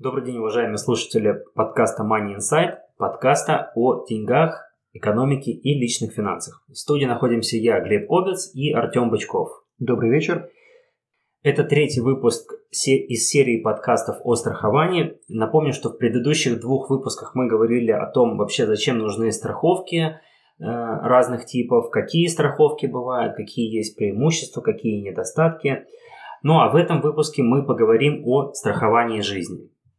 Добрый день, уважаемые слушатели подкаста Money Insight, подкаста о деньгах, экономике и личных финансах. В студии находимся я, Глеб Обец и Артем Бычков. Добрый вечер. Это третий выпуск из серии подкастов о страховании. Напомню, что в предыдущих двух выпусках мы говорили о том, вообще зачем нужны страховки э, разных типов, какие страховки бывают, какие есть преимущества, какие недостатки. Ну а в этом выпуске мы поговорим о страховании жизни.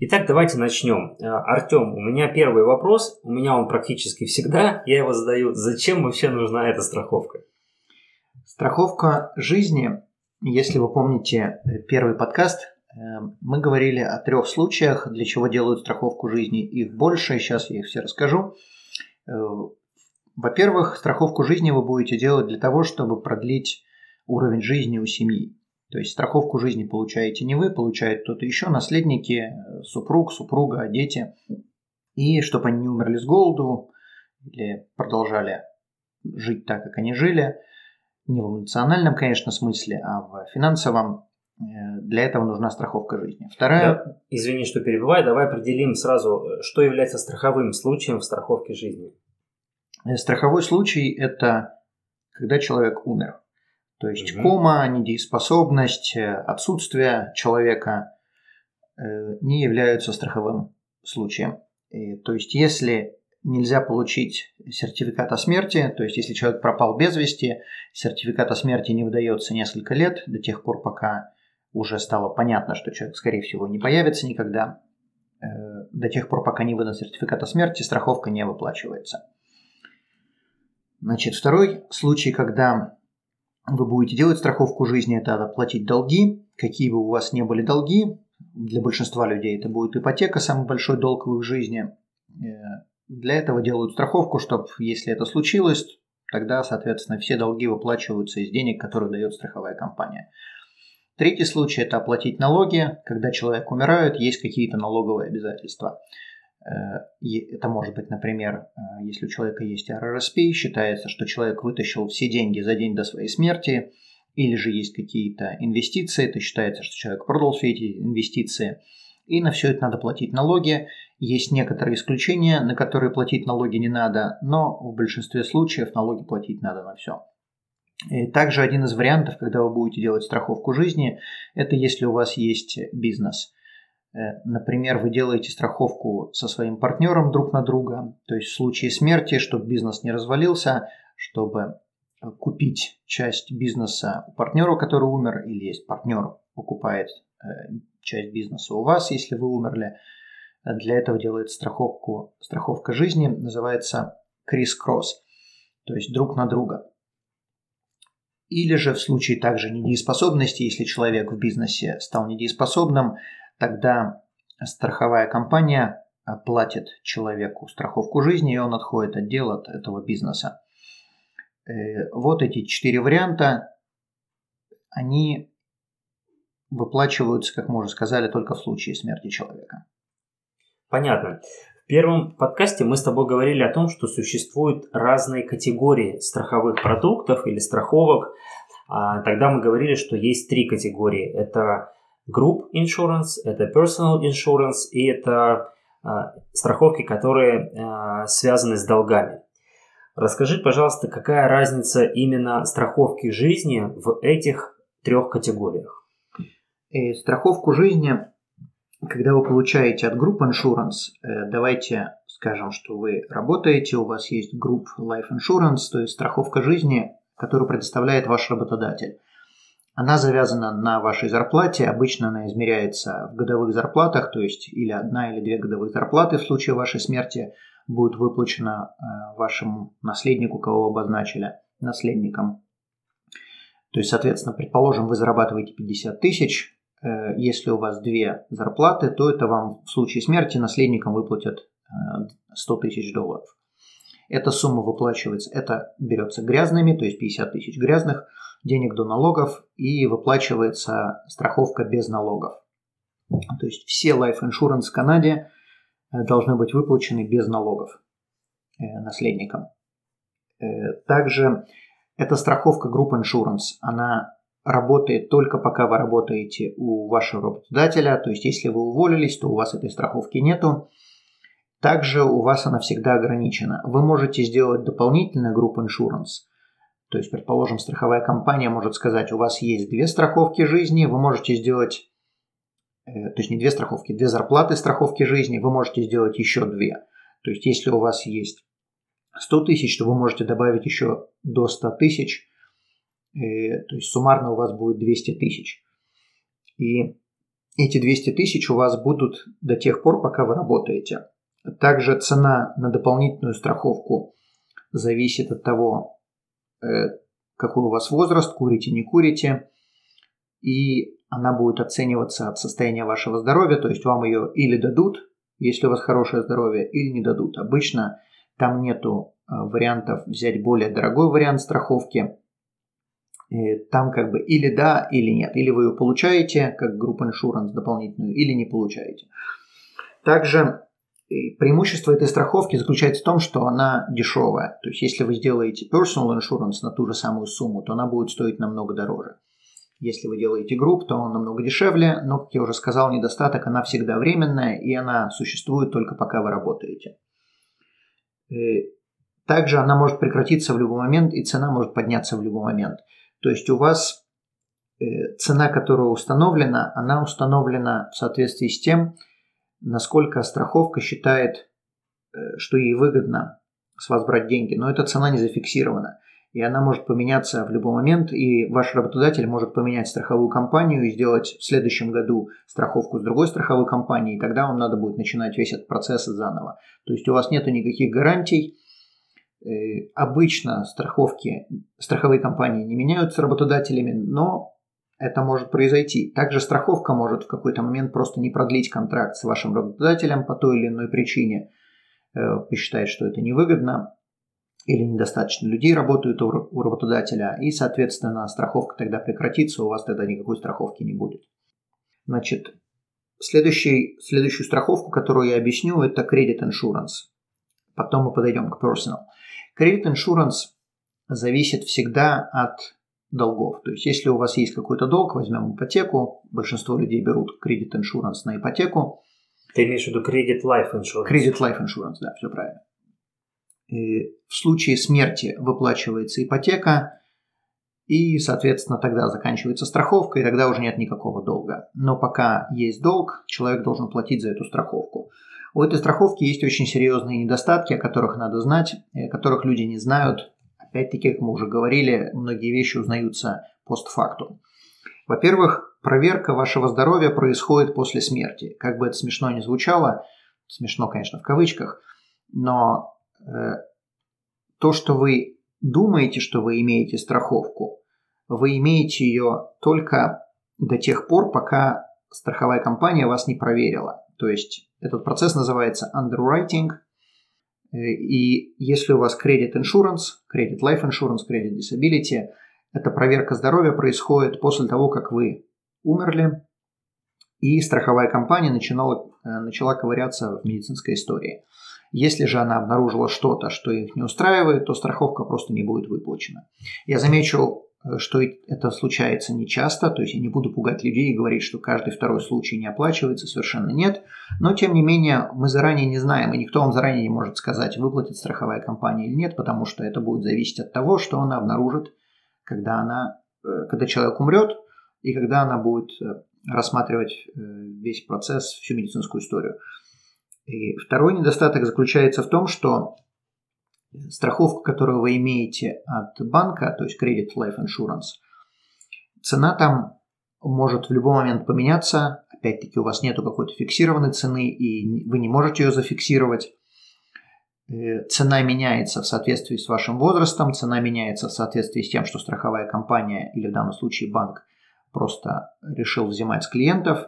Итак, давайте начнем. Э, Артем, у меня первый вопрос, у меня он практически всегда, я его задаю. Зачем вообще нужна эта страховка? Страховка жизни, если вы помните э, первый подкаст, э, мы говорили о трех случаях, для чего делают страховку жизни. Их больше, сейчас я их все расскажу. Во-первых, страховку жизни вы будете делать для того, чтобы продлить уровень жизни у семьи. То есть страховку жизни получаете не вы, получает кто-то еще, наследники, супруг, супруга, дети. И чтобы они не умерли с голоду или продолжали жить так, как они жили, не в эмоциональном, конечно, смысле, а в финансовом, э, для этого нужна страховка жизни. Вторая... Да, извини, что перебиваю, давай определим сразу, что является страховым случаем в страховке жизни. Э, страховой случай – это когда человек умер. То есть угу. кома, недееспособность, э, отсутствие человека э, не являются страховым случаем. И, то есть если нельзя получить сертификат о смерти, то есть если человек пропал без вести, сертификат о смерти не выдается несколько лет, до тех пор, пока уже стало понятно, что человек, скорее всего, не появится никогда, э, до тех пор, пока не выдан сертификат о смерти, страховка не выплачивается. Значит, второй случай, когда вы будете делать страховку жизни, это оплатить долги. Какие бы у вас не были долги, для большинства людей это будет ипотека, самый большой долг в их жизни. Э, для этого делают страховку, чтобы, если это случилось, тогда, соответственно, все долги выплачиваются из денег, которые дает страховая компания. Третий случай – это оплатить налоги. Когда человек умирает, есть какие-то налоговые обязательства. Э, это может быть, например, э, если у человека есть RRSP, считается, что человек вытащил все деньги за день до своей смерти, или же есть какие-то инвестиции, то считается, что человек продал все эти инвестиции, и на все это надо платить налоги. Есть некоторые исключения, на которые платить налоги не надо, но в большинстве случаев налоги платить надо на все. И также один из вариантов, когда вы будете делать страховку жизни, это если у вас есть бизнес – например, вы делаете страховку со своим партнером друг на друга, то есть в случае смерти, чтобы бизнес не развалился, чтобы э, купить часть бизнеса у партнера, который умер, или есть партнер, покупает э, часть бизнеса у вас, если вы умерли. Для этого делает страховку, страховка жизни, называется крис-кросс, то есть друг на друга. Или же в случае также недееспособности, если человек в бизнесе стал недееспособным, тогда страховая компания платит человеку страховку жизни, и он отходит от дела от этого бизнеса. Э, вот эти четыре варианта, они выплачиваются, как мы уже сказали, только в случае смерти человека. Понятно. В первом подкасте мы с тобой говорили о том, что существуют разные категории страховых продуктов или страховок. А тогда мы говорили, что есть три категории. Это Group Insurance, это Personal Insurance и это а, страховки, которые а, связаны с долгами. Расскажи, пожалуйста, какая разница именно страховки жизни в этих трех категориях? И страховку жизни, когда вы получаете от Group Insurance, э, давайте скажем, что вы работаете, у вас есть Group Life Insurance, то есть страховка жизни, которую предоставляет ваш работодатель. Она завязана на вашей зарплате. Обычно она измеряется в годовых зарплатах, то есть или одна или две годовых зарплаты в случае вашей смерти будет выплачена э, вашему наследнику, кого вы обозначили наследником. То есть, соответственно, предположим, вы зарабатываете 50 тысяч, Э, если у вас две зарплаты, то это вам в случае смерти наследникам выплатят 100 тысяч долларов. Эта сумма выплачивается, это берется грязными, то есть 50 тысяч грязных денег до налогов и выплачивается страховка без налогов. То есть все life insurance в Канаде э, должны быть выплачены без налогов э, наследникам. Также эта страховка Group Insurance, она работает только пока вы работаете у вашего работодателя. То есть, если вы уволились, то у вас этой страховки нету. Также у вас она всегда ограничена. Вы можете сделать дополнительный групп insurance. То есть, предположим, страховая компания может сказать, у вас есть две страховки жизни, вы можете сделать, э, то есть не две страховки, две зарплаты страховки жизни, вы можете сделать еще две. То есть, если у вас есть 100 тысяч, то вы можете добавить еще до 100 тысяч – Э, то есть суммарно у вас будет 200 тысяч. И эти 200 тысяч у вас будут до тех пор, пока вы работаете. Также цена на дополнительную страховку зависит от того, э, какой у вас возраст, курите, не курите. И она будет оцениваться от состояния вашего здоровья, то есть вам ее или дадут, если у вас хорошее здоровье, или не дадут. Обычно там нету э, вариантов взять более дорогой вариант страховки, там как бы или да, или нет. Или вы ее получаете, как группа insurance дополнительную, или не получаете. Также преимущество этой страховки заключается в том, что она дешевая. То есть, если вы сделаете personal insurance на ту же самую сумму, то она будет стоить намного дороже. Если вы делаете групп, то он намного дешевле, но, как я уже сказал, недостаток, она всегда временная, и она существует только пока вы работаете. Также она может прекратиться в любой момент, и цена может подняться в любой момент – то есть у вас э, цена, которая установлена, она установлена в соответствии с тем, насколько страховка считает, э, что ей выгодно с вас брать деньги. Но эта цена не зафиксирована. И она может поменяться в любой момент, и ваш работодатель может поменять страховую компанию и сделать в следующем году страховку с другой страховой компанией, и тогда вам надо будет начинать весь этот процесс заново. То есть у вас нет никаких гарантий, Э, обычно страховки, страховые компании не меняются работодателями, но это может произойти. Также страховка может в какой-то момент просто не продлить контракт с вашим работодателем по той или иной причине, э, посчитает, что это невыгодно, или недостаточно людей работают у работодателя, и, соответственно, страховка тогда прекратится, у вас тогда никакой страховки не будет. Значит, следующий, следующую страховку, которую я объясню, это Credit Insurance. Потом мы подойдем к Personal. Credit Insurance зависит всегда от долгов. То есть, если у вас есть какой-то долг, возьмем ипотеку, большинство людей берут Credit Insurance на ипотеку. Ты имеешь в виду Credit Life Insurance? Credit Life Insurance, да, все правильно. И в случае смерти выплачивается ипотека, и, соответственно, тогда заканчивается страховка, и тогда уже нет никакого долга. Но пока есть долг, человек должен платить за эту страховку. У этой страховки есть очень серьезные недостатки, о которых надо знать, о которых люди не знают. Опять-таки, как мы уже говорили, многие вещи узнаются постфактум. Во-первых, проверка вашего здоровья происходит после смерти. Как бы это смешно ни звучало, смешно, конечно, в кавычках, но э, то, что вы думаете, что вы имеете страховку, вы имеете ее только до тех пор, пока страховая компания вас не проверила. То есть этот процесс называется underwriting. Э, и если у вас credit insurance, credit life insurance, credit disability, эта проверка здоровья происходит после того, как вы умерли, и страховая компания начинала, э, начала ковыряться в медицинской истории. Если же она обнаружила что-то, что их не устраивает, то страховка просто не будет выплачена. Я замечу что это случается нечасто, то есть я не буду пугать людей и говорить, что каждый второй случай не оплачивается, совершенно нет. Но, тем не менее, мы заранее не знаем, и никто вам заранее не может сказать, выплатит страховая компания или нет, потому что это будет зависеть от того, что она обнаружит, когда, она, э, когда человек умрет, и когда она будет э, рассматривать весь процесс, всю медицинскую историю. И второй недостаток заключается в том, что страховка, которую вы имеете от банка, то есть Credit Life Insurance, цена там может в любой момент поменяться. Опять-таки у вас нету какой-то фиксированной цены, и вы не можете ее зафиксировать. Э, цена меняется в соответствии с вашим возрастом, цена меняется в соответствии с тем, что страховая компания или в данном случае банк просто решил взимать с клиентов.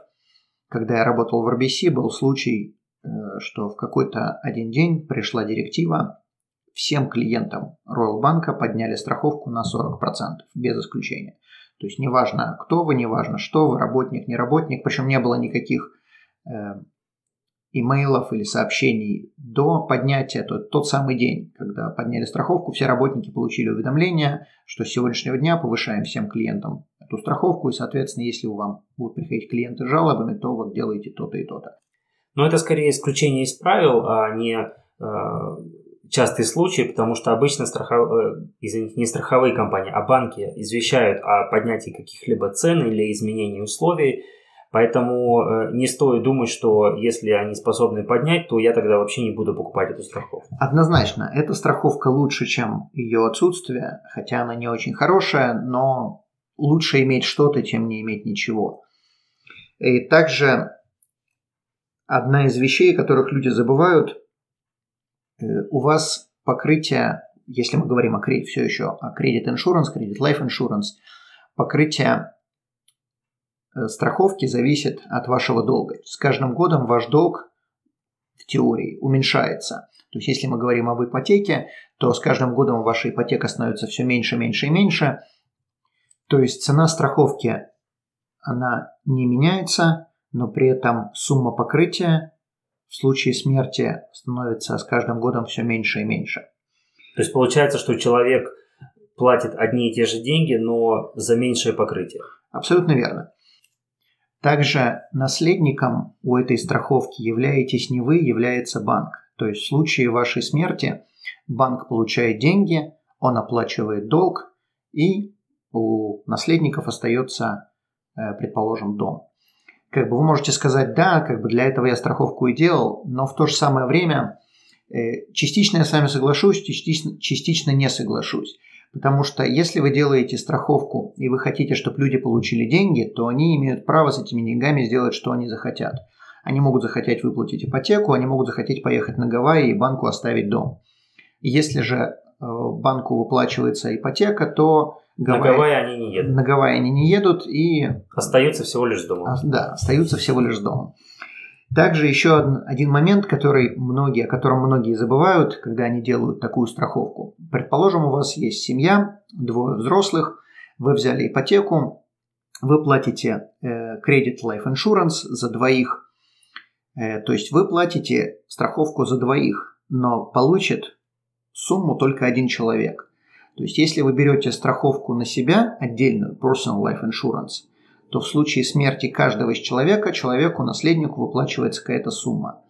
Когда я работал в RBC, был случай, э, что в какой-то один день пришла директива, всем клиентам Royal банка подняли страховку на 40%, без исключения. То есть неважно, кто вы, неважно, что вы, работник, не работник, причем не было никаких э, имейлов или сообщений до поднятия, то тот самый день, когда подняли страховку, все работники получили уведомление, что с сегодняшнего дня повышаем всем клиентам эту страховку, и, соответственно, если у вам будут приходить клиенты с жалобами, то вот делаете то-то и то-то. Но это скорее исключение из правил, а не э, частый случай, потому что обычно страхов... Э, извините, не страховые компании, а банки извещают о поднятии каких-либо цен или изменении условий, Поэтому э, не стоит думать, что если они способны поднять, то я тогда вообще не буду покупать эту страховку. Однозначно, эта страховка лучше, чем ее отсутствие, хотя она не очень хорошая, но лучше иметь что-то, чем не иметь ничего. И также одна из вещей, которых люди забывают, у вас покрытие, если мы говорим о кредит, все еще о кредит insurance, кредит life insurance, покрытие Э, страховки зависит от вашего долга. С каждым годом ваш долг в теории уменьшается. То есть если мы говорим об ипотеке, то с каждым годом ваша ипотека становится все меньше, меньше и меньше. То есть цена страховки, она не меняется, но при этом сумма покрытия в случае смерти становится с каждым годом все меньше и меньше. То есть получается, что человек платит одни и те же деньги, но за меньшее покрытие. Абсолютно верно. Также наследником у этой страховки являетесь не вы, является банк. То есть в случае вашей смерти банк получает деньги, он оплачивает долг, и у наследников остается, э, предположим, дом. Как бы вы можете сказать, да, как бы для этого я страховку и делал, но в то же самое время э, частично я с вами соглашусь, частично, частично не соглашусь. Потому что если вы делаете страховку и вы хотите, чтобы люди получили деньги, то они имеют право с этими деньгами сделать, что они захотят. Они могут захотеть выплатить ипотеку, они могут захотеть поехать на Гавайи и банку оставить дом. Если же э, банку выплачивается ипотека, то Гавайи, на Гавайи они не едут. На Гавайи они не едут и... Остаются всего лишь с домом. Да, остаются всего лишь с домом. Также еще один момент, который многие, о котором многие забывают, когда они делают такую страховку. Предположим, у вас есть семья, двое взрослых, вы взяли ипотеку, вы платите э, Credit Life Insurance за двоих, э, то есть вы платите страховку за двоих, но получит сумму только один человек. То есть если вы берете страховку на себя, отдельную Personal Life Insurance – то в случае смерти каждого из человека человеку, наследнику выплачивается какая-то сумма.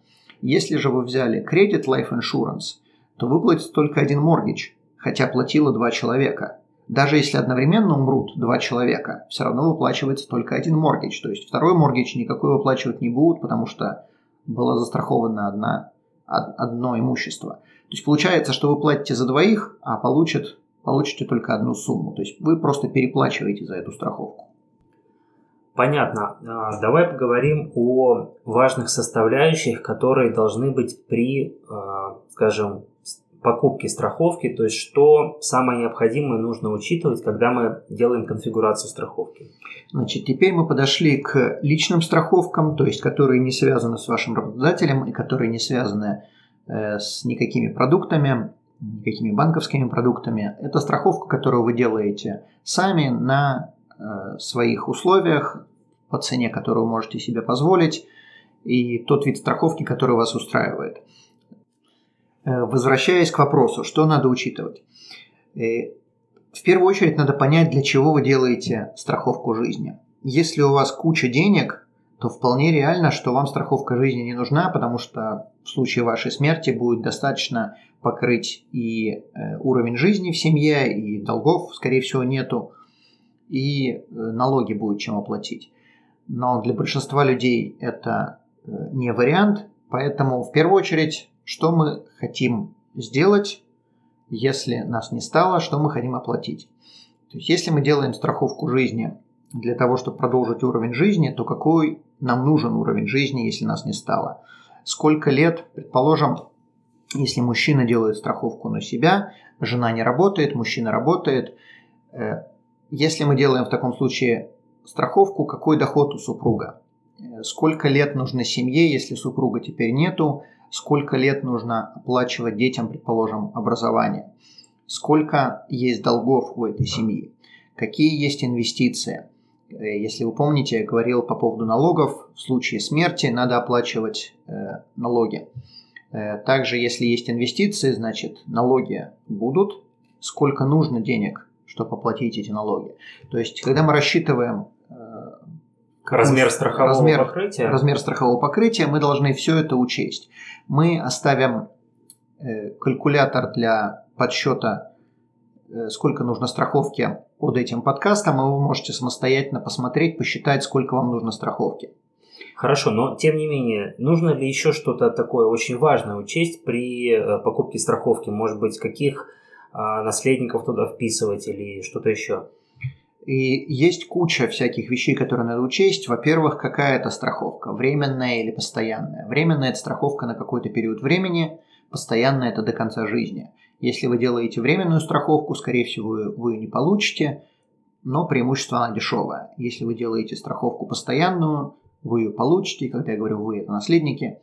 Если же вы взяли Credit Life Insurance, то выплатится только один моргич, хотя платило два человека. Даже если одновременно умрут два человека, все равно выплачивается только один моргич. То есть второй моргич никакой выплачивать не будут, потому что было застраховано одна, одно имущество. То есть получается, что вы платите за двоих, а получит, получите только одну сумму. То есть вы просто переплачиваете за эту страховку. Понятно. А, давай поговорим о важных составляющих, которые должны быть при, а, скажем, покупке страховки, то есть что самое необходимое нужно учитывать, когда мы делаем конфигурацию страховки. Значит, теперь мы подошли к личным страховкам, то есть которые не связаны с вашим работодателем и которые не связаны э, с никакими продуктами, никакими банковскими продуктами. Это страховка, которую вы делаете сами на Э, своих условиях, по цене, которую можете себе позволить, и тот вид страховки, который вас устраивает. Э, возвращаясь к вопросу, что надо учитывать? Э, в первую очередь надо понять, для чего вы делаете страховку жизни. Если у вас куча денег, то вполне реально, что вам страховка жизни не нужна, потому что в случае вашей смерти будет достаточно покрыть и уровень жизни в семье, и долгов, скорее всего, нету и э, налоги будет чем оплатить. Но для большинства людей это э, не вариант, поэтому в первую очередь, что мы хотим сделать, если нас не стало, что мы хотим оплатить. То есть если мы делаем страховку жизни для того, чтобы продолжить уровень жизни, то какой нам нужен уровень жизни, если нас не стало? Сколько лет, предположим, если мужчина делает страховку на себя, жена не работает, мужчина работает, э, если мы делаем в таком случае страховку, какой доход у супруга. Сколько лет нужно семье, если супруга теперь нету, сколько лет нужно оплачивать детям, предположим, образование, сколько есть долгов у этой семьи, какие есть инвестиции. Э, если вы помните, я говорил по поводу налогов, в случае смерти надо оплачивать э, налоги. Э, также, если есть инвестиции, значит налоги будут, сколько нужно денег, чтобы оплатить эти налоги. То есть, когда мы рассчитываем размер страхового размер, покрытия, размер страхового покрытия, мы должны все это учесть. Мы оставим калькулятор для подсчета, сколько нужно страховки под этим подкастом, и вы можете самостоятельно посмотреть, посчитать, сколько вам нужно страховки. Хорошо, но тем не менее, нужно ли еще что-то такое очень важное учесть при э, покупке страховки? Может быть, каких а, наследников туда вписывать или что-то еще? И есть куча всяких вещей, которые надо учесть. Во-первых, какая это страховка, временная или постоянная. Временная – это страховка на какой-то период времени, постоянная – это до конца жизни. Если вы делаете временную страховку, скорее всего, вы ее не получите, но преимущество она дешевая. Если вы делаете страховку постоянную, вы ее получите, когда я говорю вы, это наследники,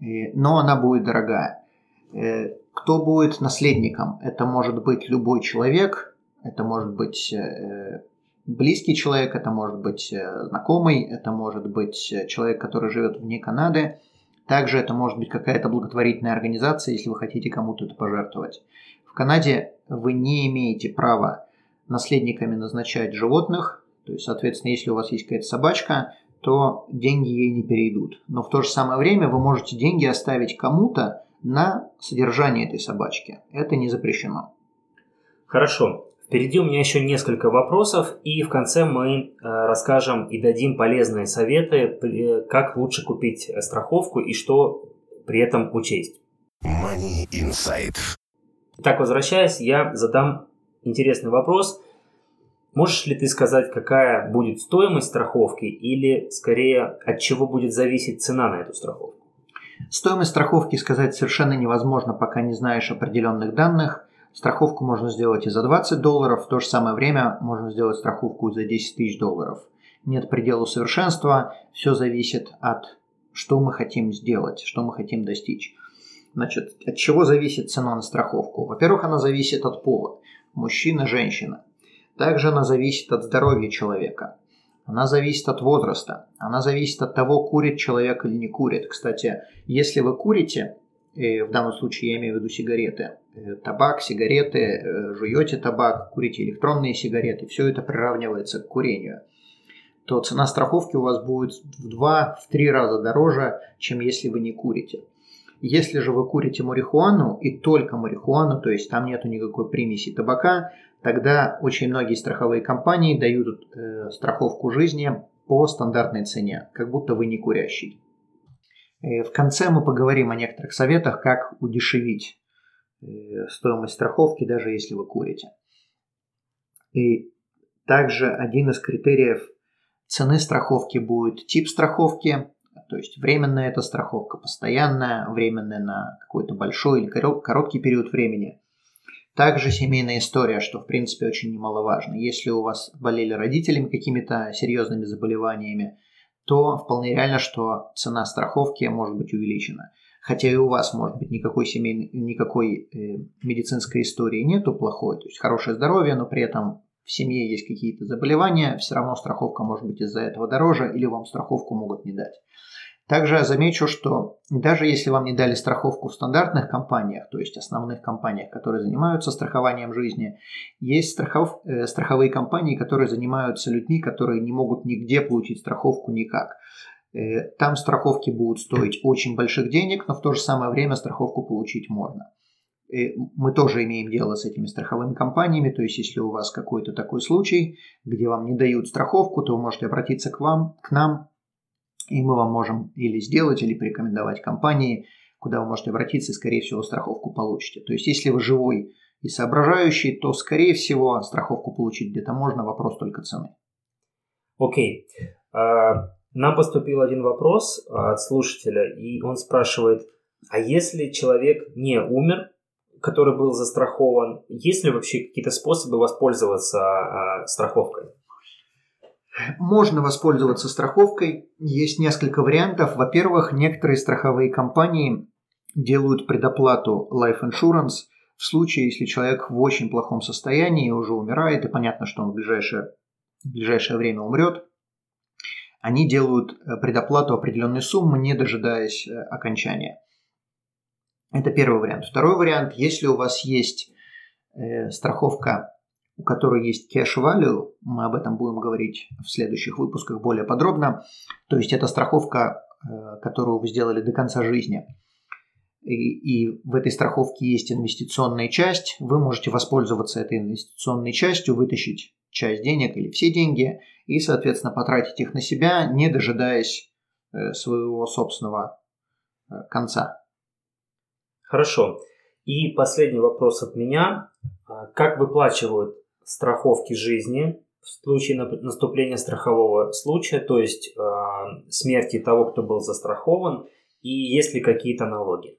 но она будет дорогая. Э, кто будет наследником? Это может быть любой человек, это может быть э, близкий человек, это может быть э, знакомый, это может быть человек, который живет вне Канады, также это может быть какая-то благотворительная организация, если вы хотите кому-то это пожертвовать. В Канаде вы не имеете права наследниками назначать животных, то есть, соответственно, если у вас есть какая-то собачка, то деньги ей не перейдут. Но в то же самое время вы можете деньги оставить кому-то на содержание этой собачки. Это не запрещено. Хорошо. Впереди у меня еще несколько вопросов, и в конце мы э, расскажем и дадим полезные советы, э, как лучше купить страховку и что при этом учесть. Money Insight. Так, возвращаясь, я задам интересный вопрос. Можешь ли ты сказать, какая будет стоимость страховки или, скорее, от чего будет зависеть цена на эту страховку? Стоимость страховки сказать совершенно невозможно, пока не знаешь определенных данных. Страховку можно сделать и за 20 долларов, в то же самое время можно сделать страховку и за 10 тысяч долларов. Нет предела совершенства, все зависит от что мы хотим сделать, что мы хотим достичь. Значит, от чего зависит цена на страховку? Во-первых, она зависит от пола. Мужчина, женщина. Также она зависит от здоровья человека. Она зависит от возраста. Она зависит от того, курит человек или не курит. Кстати, если вы курите, и в данном случае я имею в виду сигареты, э, табак, сигареты, э, жуете табак, курите электронные сигареты, все это приравнивается к курению, то цена страховки у вас будет в 2-3 раза дороже, чем если вы не курите. Если же вы курите марихуану и только марихуану, то есть там нету никакой примеси табака, тогда очень многие страховые компании дают э, страховку жизни по стандартной цене, как будто вы не курящий. Э, в конце мы поговорим о некоторых советах, как удешевить э, стоимость страховки, даже если вы курите. И также один из критериев цены страховки будет тип страховки, то есть временная это страховка, постоянная, временная на какой-то большой или короткий период времени. Также семейная история, что в принципе очень немаловажно. Если у вас болели родителями какими-то серьезными заболеваниями, то вполне реально, что цена страховки может быть увеличена. Хотя и у вас может быть никакой семейной, никакой э, медицинской истории нету плохой, то есть хорошее здоровье, но при этом в семье есть какие-то заболевания, все равно страховка может быть из-за этого дороже или вам страховку могут не дать. Также замечу, что даже если вам не дали страховку в стандартных компаниях, то есть основных компаниях, которые занимаются страхованием жизни, есть страхов, э, страховые компании, которые занимаются людьми, которые не могут нигде получить страховку никак. Э, там страховки будут стоить очень больших денег, но в то же самое время страховку получить можно. Э, мы тоже имеем дело с этими страховыми компаниями, то есть если у вас какой-то такой случай, где вам не дают страховку, то вы можете обратиться к вам, к нам, и мы вам можем или сделать, или порекомендовать компании, куда вы можете обратиться и, скорее всего, страховку получите. То есть, если вы живой и соображающий, то, скорее всего, страховку получить где-то можно, вопрос только цены. Окей. Okay. Uh, нам поступил один вопрос от слушателя, и он спрашивает, а если человек не умер, который был застрахован, есть ли вообще какие-то способы воспользоваться uh, страховкой? Можно воспользоваться страховкой. Есть несколько вариантов. Во-первых, некоторые страховые компании делают предоплату life insurance в случае, если человек в очень плохом состоянии, уже умирает, и понятно, что он в ближайшее, в ближайшее время умрет. Они делают э, предоплату определенной суммы, не дожидаясь э, окончания. Это первый вариант. Второй вариант, если у вас есть э, страховка у которой есть cash value, мы об этом будем говорить в следующих выпусках более подробно. То есть это страховка, э, которую вы сделали до конца жизни. И, и в этой страховке есть инвестиционная часть. Вы можете воспользоваться этой инвестиционной частью, вытащить часть денег или все деньги и, соответственно, потратить их на себя, не дожидаясь э, своего собственного э, конца. Хорошо. И последний вопрос от меня. А как выплачивают страховки жизни в случае наступления страхового случая, то есть э, смерти того, кто был застрахован, и есть ли какие-то налоги?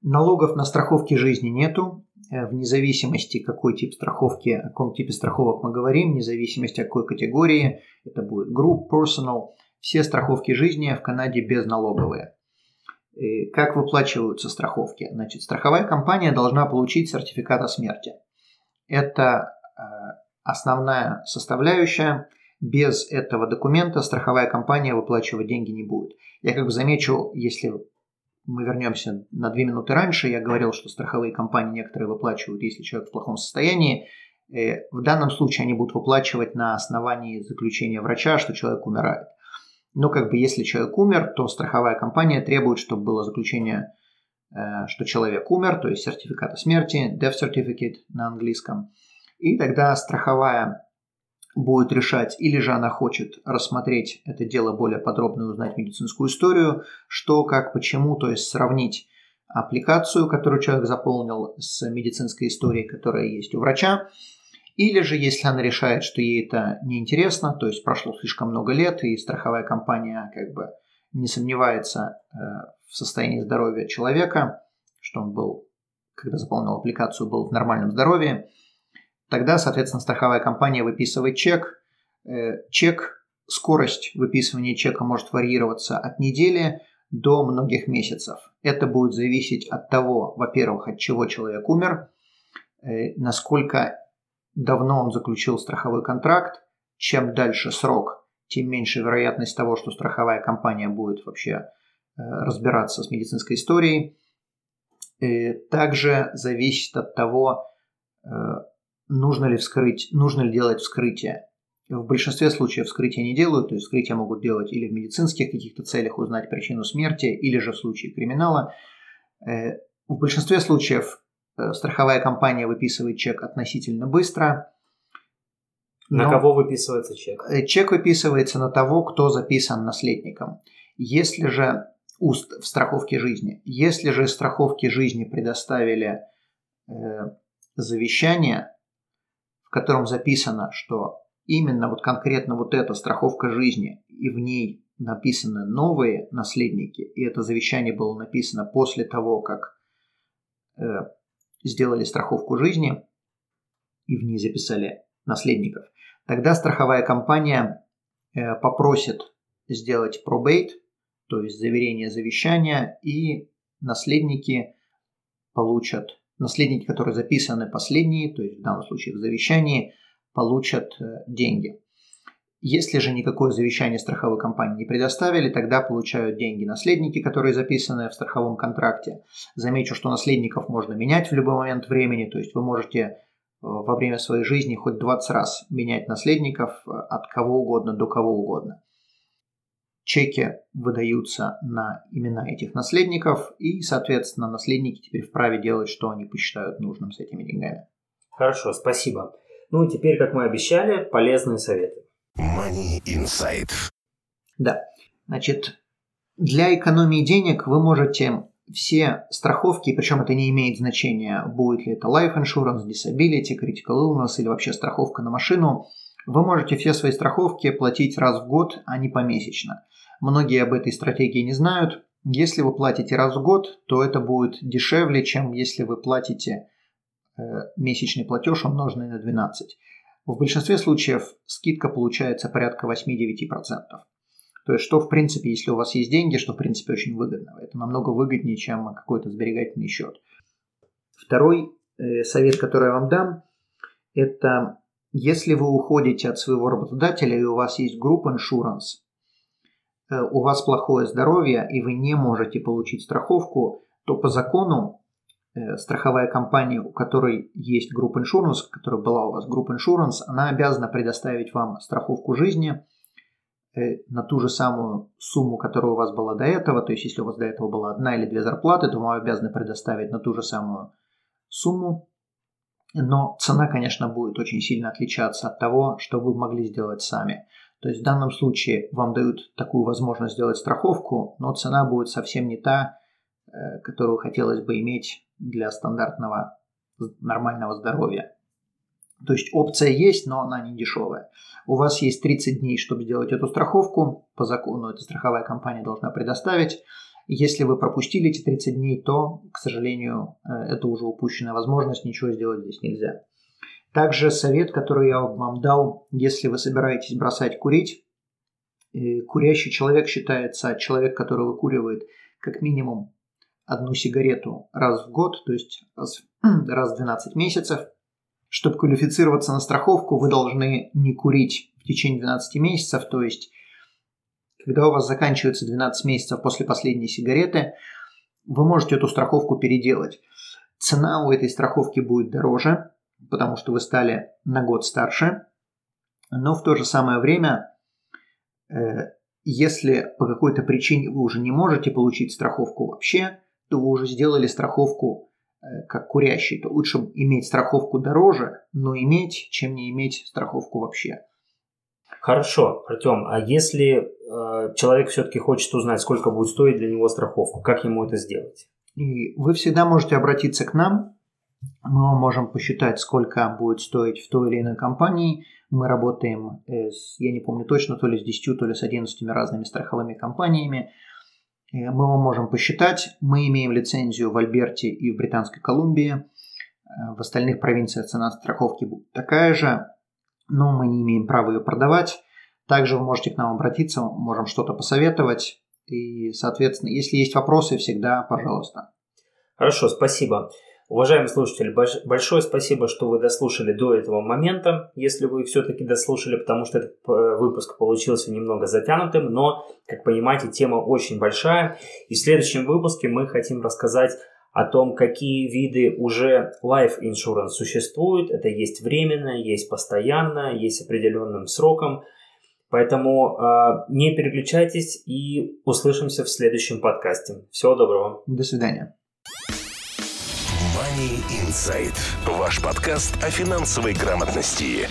Налогов на страховки жизни нету, э, вне зависимости, какой тип страховки, о каком типе страховок мы говорим, вне зависимости, о какой категории, это будет group, personal, все страховки жизни в Канаде безналоговые. И как выплачиваются страховки? Значит, страховая компания должна получить сертификат о смерти. Это основная составляющая. Без этого документа страховая компания выплачивать деньги не будет. Я как бы замечу, если мы вернемся на две минуты раньше, я говорил, что страховые компании некоторые выплачивают, если человек в плохом состоянии. Э, в данном случае они будут выплачивать на основании заключения врача, что человек умирает. Но как бы если человек умер, то страховая компания требует, чтобы было заключение, э, что человек умер, то есть сертификат о смерти, death certificate на английском – и тогда страховая будет решать, или же она хочет рассмотреть это дело более подробно узнать медицинскую историю, что, как, почему, то есть сравнить аппликацию, которую человек заполнил с медицинской историей, которая есть у врача, или же, если она решает, что ей это неинтересно, то есть прошло слишком много лет, и страховая компания как бы не сомневается э, в состоянии здоровья человека, что он был, когда заполнил аппликацию, был в нормальном здоровье, Тогда, соответственно, страховая компания выписывает чек. Э, чек, скорость выписывания чека может варьироваться от недели до многих месяцев. Это будет зависеть от того, во-первых, от чего человек умер, э, насколько давно он заключил страховой контракт, чем дальше срок, тем меньше вероятность того, что страховая компания будет вообще э, разбираться с медицинской историей. Также зависит от того, нужно ли вскрыть, нужно ли делать вскрытие. В большинстве случаев вскрытия не делают, то есть вскрытие могут делать или в медицинских каких-то целях узнать причину смерти, или же в случае криминала. Э, в большинстве случаев э, страховая компания выписывает чек относительно быстро. На кого выписывается чек? Э, чек выписывается на того, кто записан наследником. Если же уст в страховке жизни, если же страховки жизни предоставили завещание, котором записано, что именно вот конкретно вот эта страховка жизни, и в ней написаны новые наследники, и это завещание было написано после того, как э, сделали страховку жизни, и в ней записали наследников, тогда страховая компания э, попросит сделать пробейт, то есть заверение завещания, и наследники получат наследники, которые записаны последние, то есть в данном случае в завещании, получат э, деньги. Если же никакое завещание страховой компании не предоставили, тогда получают деньги наследники, которые записаны в страховом контракте. Замечу, что наследников можно менять в любой момент времени, то есть вы можете э, во время своей жизни хоть 20 раз менять наследников э, от кого угодно до кого угодно чеки выдаются на имена этих наследников, и, соответственно, наследники теперь вправе делать, что они посчитают нужным с этими деньгами. Хорошо, спасибо. Ну и теперь, как мы обещали, полезные советы. Money Insight. Да, значит, для экономии денег вы можете все страховки, причем это не имеет значения, будет ли это life insurance, disability, critical illness или вообще страховка на машину, вы можете все свои страховки платить раз в год, а не помесячно. Многие об этой стратегии не знают. Если вы платите раз в год, то это будет дешевле, чем если вы платите э, месячный платеж, умноженный на 12. В большинстве случаев скидка получается порядка 8-9%. То есть, что в принципе, если у вас есть деньги, что в принципе очень выгодно. Это намного выгоднее, чем какой-то сберегательный счет. Второй э, совет, который я вам дам, это если вы уходите от своего работодателя и у вас есть группа insurance, э, у вас плохое здоровье и вы не можете получить страховку, то по закону Э, страховая компания, у которой есть группа insurance, которая была у вас группа insurance, она обязана предоставить вам страховку жизни э, на ту же самую сумму, которая у вас была до этого. То есть, если у вас до этого была одна или две зарплаты, то вам обязаны предоставить на ту же самую сумму. Но цена, конечно, будет очень сильно отличаться от того, что вы могли сделать сами. То есть в данном случае вам дают такую возможность сделать страховку, но цена будет совсем не та, э, которую хотелось бы иметь для стандартного нормального здоровья. То есть опция есть, но она не дешевая. У вас есть 30 дней, чтобы сделать эту страховку. По закону эта страховая компания должна предоставить. Если вы пропустили эти 30 дней, то, к сожалению, э, это уже упущенная возможность, ничего сделать здесь нельзя. Также совет, который я вам дал, если вы собираетесь бросать курить, э, курящий человек считается человек, который выкуривает как минимум одну сигарету раз в год, то есть раз, раз в 12 месяцев. Чтобы квалифицироваться на страховку, вы должны не курить в течение 12 месяцев, то есть когда у вас заканчивается 12 месяцев после последней сигареты, вы можете эту страховку переделать. Цена у этой страховки будет дороже, потому что вы стали на год старше, но в то же самое время, э, если по какой-то причине вы уже не можете получить страховку вообще, то вы уже сделали страховку э, как курящий, то лучше иметь страховку дороже, но иметь, чем не иметь страховку вообще. Хорошо, Артем, а если э, человек все-таки хочет узнать, сколько будет стоить для него страховка, как ему это сделать? И вы всегда можете обратиться к нам. Мы можем посчитать, сколько будет стоить в той или иной компании. Мы работаем, с, я не помню точно, то ли с 10, то ли с 11 разными страховыми компаниями. Э, мы вам можем посчитать. Мы имеем лицензию в Альберте и в Британской Колумбии. Э, в остальных провинциях цена страховки будет такая же, но мы не имеем права ее продавать. Также вы можете к нам обратиться, можем что-то посоветовать. И, соответственно, если есть вопросы, всегда, пожалуйста. Хорошо, спасибо. Уважаемые слушатели, большое спасибо, что вы дослушали до этого момента, если вы все-таки дослушали, потому что этот э, выпуск получился немного затянутым, но, как понимаете, тема очень большая. И в следующем выпуске мы хотим рассказать о том, какие виды уже life insurance существуют. Это есть временно, есть постоянно, есть с определенным сроком. Поэтому э, не переключайтесь и услышимся в следующем подкасте. Всего доброго. До свидания. Money Insight. Ваш подкаст о финансовой грамотности.